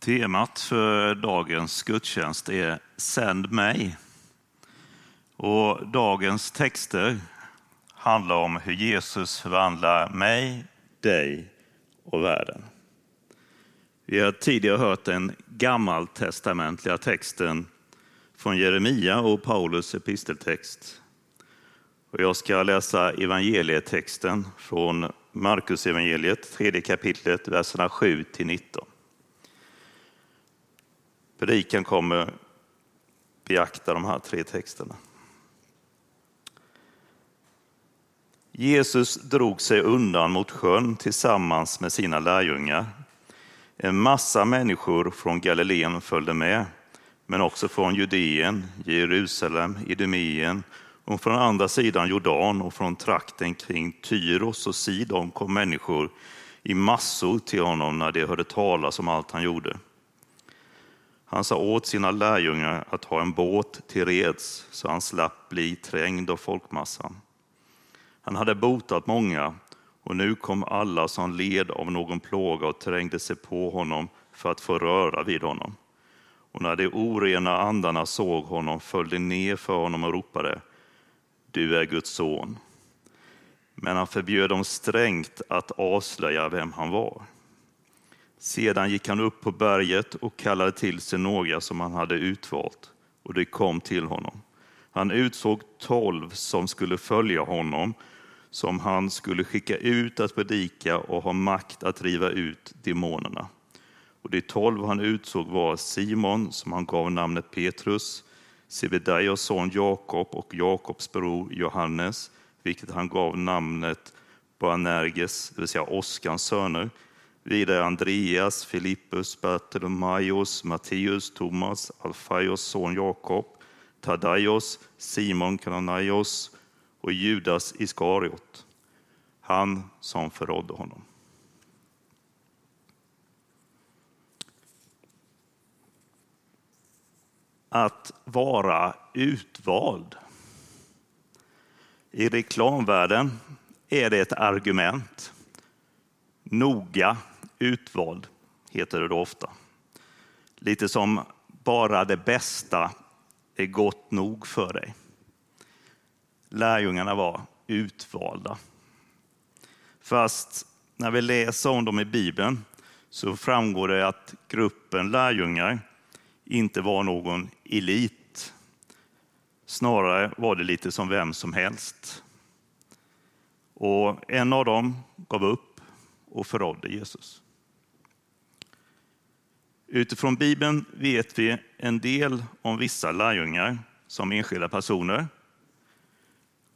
Temat för dagens gudstjänst är Sänd mig. Och dagens texter handlar om hur Jesus förvandlar mig, dig och världen. Vi har tidigare hört den gammaltestamentliga texten från Jeremia och Paulus episteltext. Och jag ska läsa evangelietexten från Markus evangeliet, tredje kapitlet, verserna 7 till 19. Predikan kommer beakta de här tre texterna. Jesus drog sig undan mot sjön tillsammans med sina lärjungar. En massa människor från Galileen följde med, men också från Judeen, Jerusalem, Idumeen och från andra sidan Jordan och från trakten kring Tyros och Sidon kom människor i massor till honom när de hörde talas om allt han gjorde. Han sa åt sina lärjungar att ha en båt till reds så han slapp bli trängd av folkmassan. Han hade botat många och nu kom alla som led av någon plåga och trängde sig på honom för att få röra vid honom. Och när de orena andarna såg honom föll de ner för honom och ropade Du är Guds son. Men han förbjöd dem strängt att avslöja vem han var. Sedan gick han upp på berget och kallade till sig några som han hade utvalt, och de kom till honom. Han utsåg tolv som skulle följa honom, som han skulle skicka ut att predika och ha makt att driva ut demonerna. Och de tolv han utsåg var Simon, som han gav namnet Petrus, Sebedaios son Jakob och Jakobs bror Johannes, vilket han gav namnet Boanerges, det vill säga Oskans söner, Vidare Andreas, Filippus, Bartolomaios, Matteus, Thomas, Alfaios son Jakob, Tadaios, Simon Kananaios och Judas Iskariot, han som förrådde honom. Att vara utvald. I reklamvärlden är det ett argument. Noga utvald, heter det då ofta. Lite som bara det bästa är gott nog för dig. Lärjungarna var utvalda. Fast när vi läser om dem i Bibeln så framgår det att gruppen lärjungar inte var någon elit. Snarare var det lite som vem som helst. Och en av dem gav upp och förrådde Jesus. Utifrån Bibeln vet vi en del om vissa lärjungar som enskilda personer.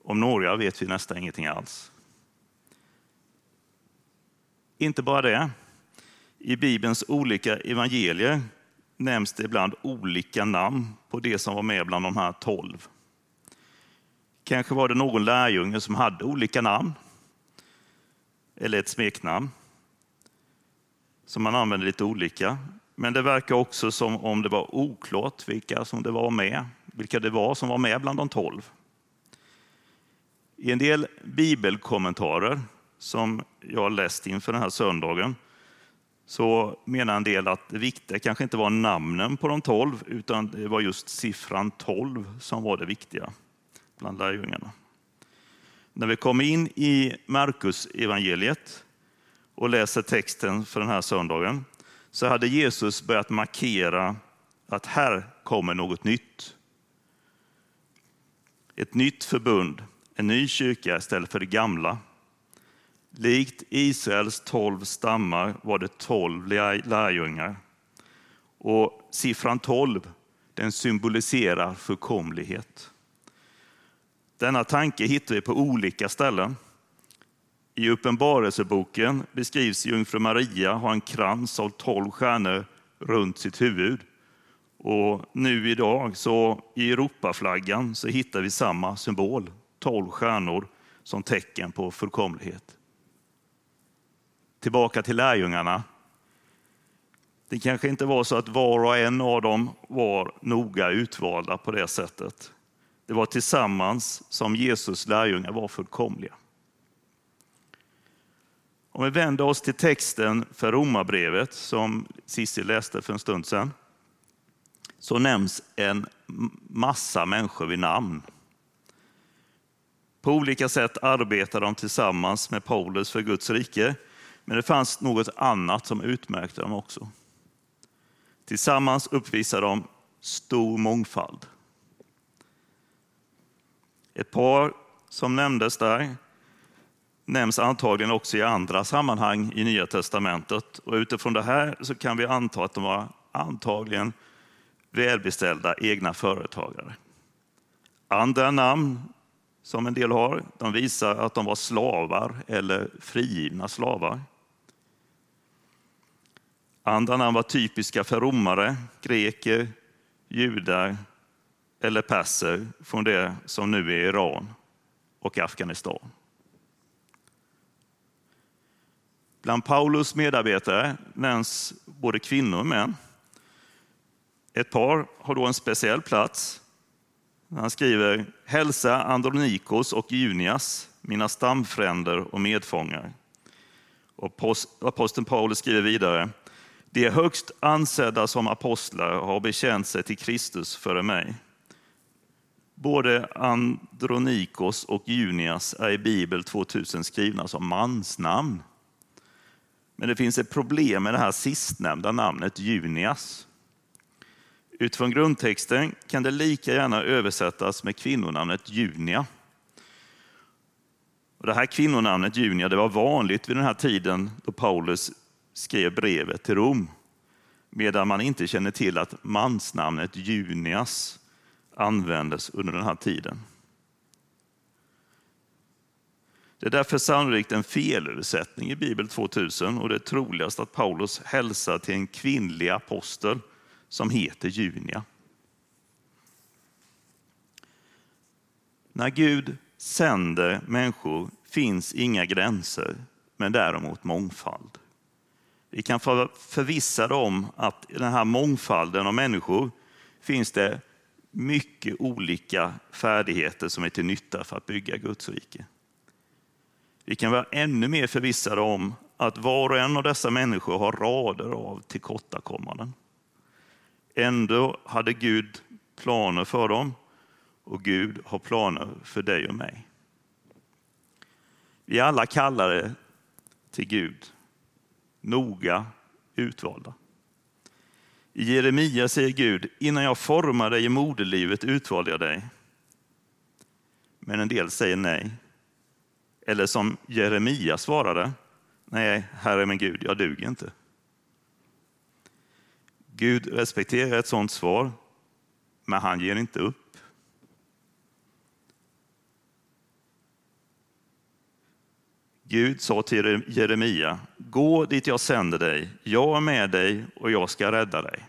Om några vet vi nästan ingenting alls. Inte bara det. I Bibelns olika evangelier nämns det ibland olika namn på det som var med bland de här tolv. Kanske var det någon lärjunge som hade olika namn eller ett smeknamn som man använder lite olika. Men det verkar också som om det var oklart vilka som det var med, vilka det var som var med bland de tolv. I en del bibelkommentarer som jag läst inför den här söndagen så menar en del att det viktiga kanske inte var namnen på de tolv utan det var just siffran tolv som var det viktiga bland lärjungarna. När vi kommer in i Markus evangeliet och läser texten för den här söndagen så hade Jesus börjat markera att här kommer något nytt. Ett nytt förbund, en ny kyrka istället för det gamla. Likt Israels tolv stammar var det tolv lärjungar. Och siffran tolv den symboliserar fullkomlighet. Denna tanke hittar vi på olika ställen. I Uppenbarelseboken beskrivs jungfru Maria ha en krans av tolv stjärnor runt sitt huvud. Och nu idag så i Europaflaggan så hittar vi samma symbol, tolv stjärnor som tecken på fullkomlighet. Tillbaka till lärjungarna. Det kanske inte var så att var och en av dem var noga utvalda på det sättet. Det var tillsammans som Jesus lärjungar var fullkomliga. Om vi vänder oss till texten för Romarbrevet som Cissi läste för en stund sedan, så nämns en massa människor vid namn. På olika sätt arbetade de tillsammans med Paulus för Guds rike, men det fanns något annat som utmärkte dem också. Tillsammans uppvisar de stor mångfald. Ett par som nämndes där nämns antagligen också i andra sammanhang i Nya Testamentet. Och utifrån det här så kan vi anta att de var antagligen välbeställda egna företagare. Andra namn som en del har, de visar att de var slavar eller frigivna slavar. Andra namn var typiska för romare, greker, judar eller perser från det som nu är Iran och Afghanistan. Bland Paulus medarbetare nämns både kvinnor och män. Ett par har då en speciell plats. Han skriver Hälsa Andronikos och Junias, mina stamfränder och medfångar. Och aposteln Paulus skriver vidare De högst ansedda som apostlar har bekänt sig till Kristus före mig. Både Andronikos och Junias är i Bibel 2000 skrivna som mansnamn. Men det finns ett problem med det här sistnämnda namnet, Junias. Utifrån grundtexten kan det lika gärna översättas med kvinnonamnet Junia. Och det här kvinnonamnet Junia det var vanligt vid den här tiden då Paulus skrev brevet till Rom. Medan man inte känner till att mansnamnet Junias användes under den här tiden. Det är därför sannolikt en felöversättning i Bibel 2000 och det är troligast att Paulus hälsar till en kvinnlig apostel som heter Junia. När Gud sänder människor finns inga gränser, men däremot mångfald. Vi kan vara förvissade om att i den här mångfalden av människor finns det mycket olika färdigheter som är till nytta för att bygga Guds rike. Vi kan vara ännu mer förvissade om att var och en av dessa människor har rader av tillkortakommanden. Ändå hade Gud planer för dem och Gud har planer för dig och mig. Vi är alla kallade till Gud, noga utvalda. I Jeremia säger Gud, innan jag formade dig i moderlivet utvalde jag dig. Men en del säger nej. Eller som Jeremia svarade, nej, Herre min Gud, jag duger inte. Gud respekterar ett sådant svar, men han ger inte upp. Gud sa till Jeremia, gå dit jag sänder dig, jag är med dig och jag ska rädda dig.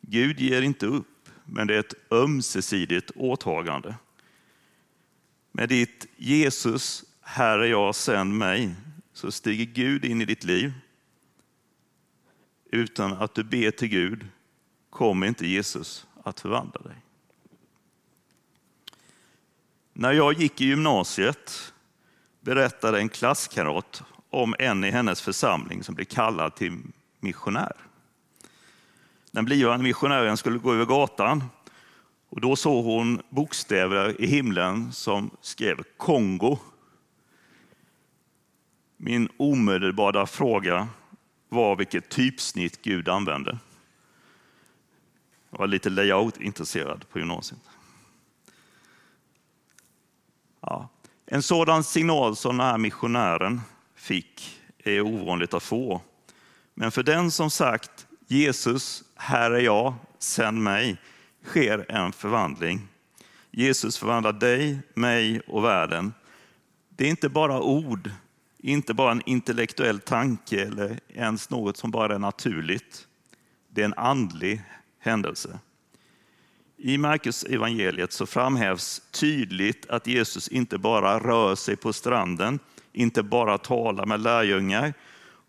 Gud ger inte upp, men det är ett ömsesidigt åtagande. Med ditt Jesus, här är jag, sänd mig, så stiger Gud in i ditt liv. Utan att du ber till Gud kommer inte Jesus att förvandla dig. När jag gick i gymnasiet berättade en klasskamrat om en i hennes församling som blev kallad till missionär. Den blivande missionären skulle gå över gatan och då såg hon bokstäver i himlen som skrev Kongo. Min omedelbara fråga var vilket typsnitt Gud använde. Jag var lite layout-intresserad på gymnasiet. Ja. En sådan signal som den här missionären fick är ovanligt att få. Men för den som sagt Jesus, här är jag, sänd mig, sker en förvandling. Jesus förvandlar dig, mig och världen. Det är inte bara ord, inte bara en intellektuell tanke eller ens något som bara är naturligt. Det är en andlig händelse. I Markus evangeliet så framhävs tydligt att Jesus inte bara rör sig på stranden, inte bara talar med lärjungar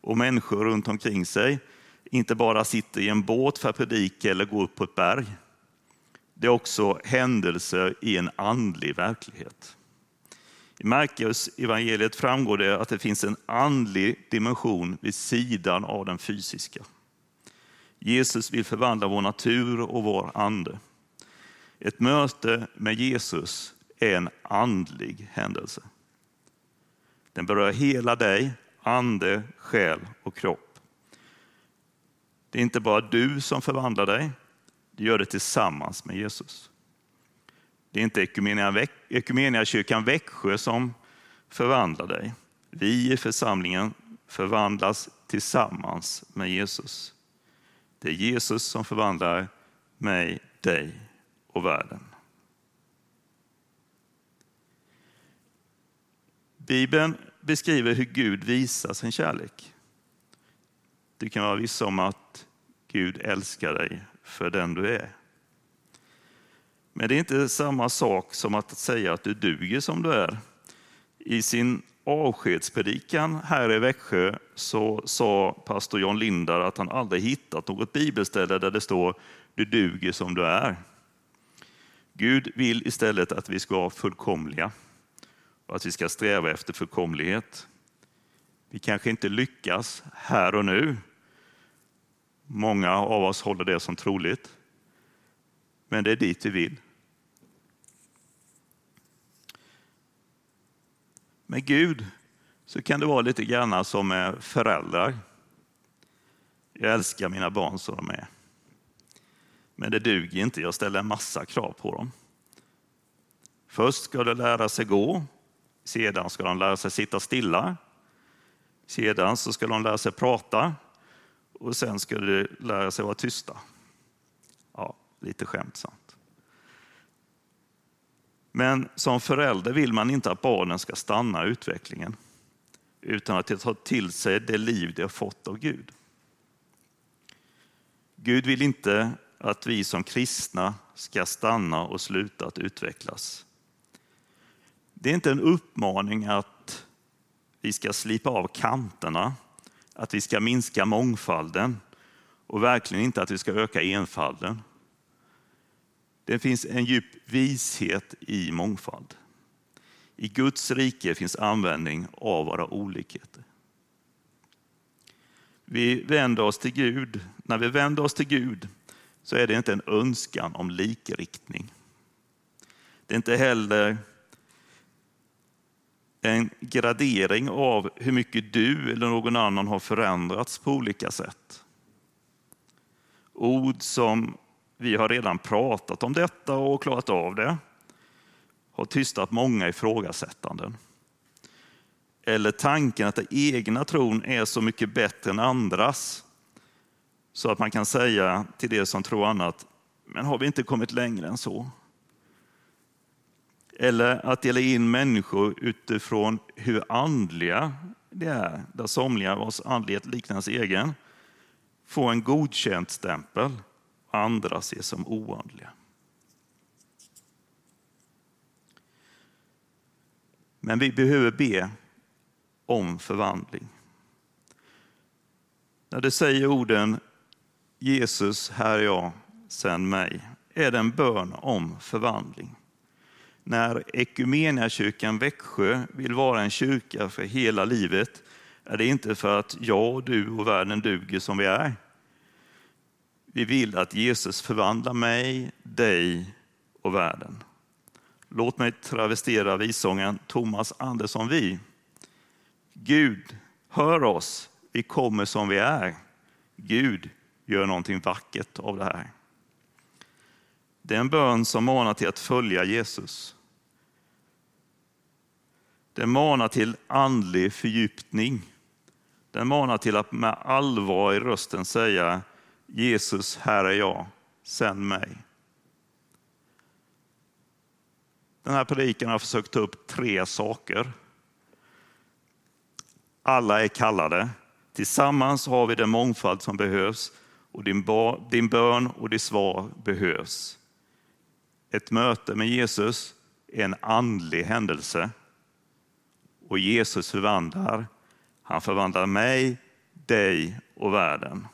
och människor runt omkring sig, inte bara sitter i en båt för att predika eller gå upp på ett berg. Det är också händelser i en andlig verklighet. I Markus evangeliet framgår det att det finns en andlig dimension vid sidan av den fysiska. Jesus vill förvandla vår natur och vår ande. Ett möte med Jesus är en andlig händelse. Den berör hela dig, ande, själ och kropp. Det är inte bara du som förvandlar dig, du gör det tillsammans med Jesus. Det är inte Equmeniakyrkan Växjö som förvandlar dig. Vi i församlingen förvandlas tillsammans med Jesus. Det är Jesus som förvandlar mig, dig och världen. Bibeln beskriver hur Gud visar sin kärlek. Du kan vara viss om att Gud älskar dig för den du är. Men det är inte samma sak som att säga att du duger som du är. I sin avskedspredikan här i Växjö så sa pastor John Lindar att han aldrig hittat något bibelställe där det står du duger som du är. Gud vill istället att vi ska vara fullkomliga och att vi ska sträva efter fullkomlighet. Vi kanske inte lyckas här och nu. Många av oss håller det som troligt. Men det är dit vi vill. Med Gud så kan det vara lite grann som med föräldrar. Jag älskar mina barn som de är. Men det duger inte, jag ställer en massa krav på dem. Först ska de lära sig gå, sedan ska de lära sig sitta stilla, sedan så ska de lära sig prata och sen ska de lära sig vara tysta. Ja, lite skämtsamt. Men som förälder vill man inte att barnen ska stanna i utvecklingen utan att de tar till sig det liv de har fått av Gud. Gud vill inte att vi som kristna ska stanna och sluta att utvecklas. Det är inte en uppmaning att vi ska slipa av kanterna, att vi ska minska mångfalden och verkligen inte att vi ska öka enfalden. Det finns en djup vishet i mångfald. I Guds rike finns användning av våra olikheter. Vi vänder oss till Gud. När vi vänder oss till Gud så är det inte en önskan om likriktning. Det är inte heller en gradering av hur mycket du eller någon annan har förändrats på olika sätt. Ord som vi har redan pratat om detta och klarat av det har tystat många ifrågasättanden. Eller tanken att den egna tron är så mycket bättre än andras så att man kan säga till det som tror annat, men har vi inte kommit längre än så? Eller att dela in människor utifrån hur andliga de är, där somliga vars andlighet liknar ens egen får en godkänt stämpel och andra ses som oandliga. Men vi behöver be om förvandling. När du säger orden Jesus, här är jag, sänd mig, är det en bön om förvandling. När Equmeniakyrkan Växjö vill vara en kyrka för hela livet är det inte för att jag, du och världen duger som vi är. Vi vill att Jesus förvandlar mig, dig och världen. Låt mig travestera visången Thomas Andersson Vi. Gud, hör oss, vi kommer som vi är. Gud, gör någonting vackert av det här. Det är en bön som manar till att följa Jesus. Den manar till andlig fördjupning. Den manar till att med allvar i rösten säga Jesus, här är jag, sänd mig. Den här predikan har försökt ta upp tre saker. Alla är kallade. Tillsammans har vi den mångfald som behövs och din, din bön och ditt svar behövs. Ett möte med Jesus är en andlig händelse och Jesus förvandlar. Han förvandlar mig, dig och världen.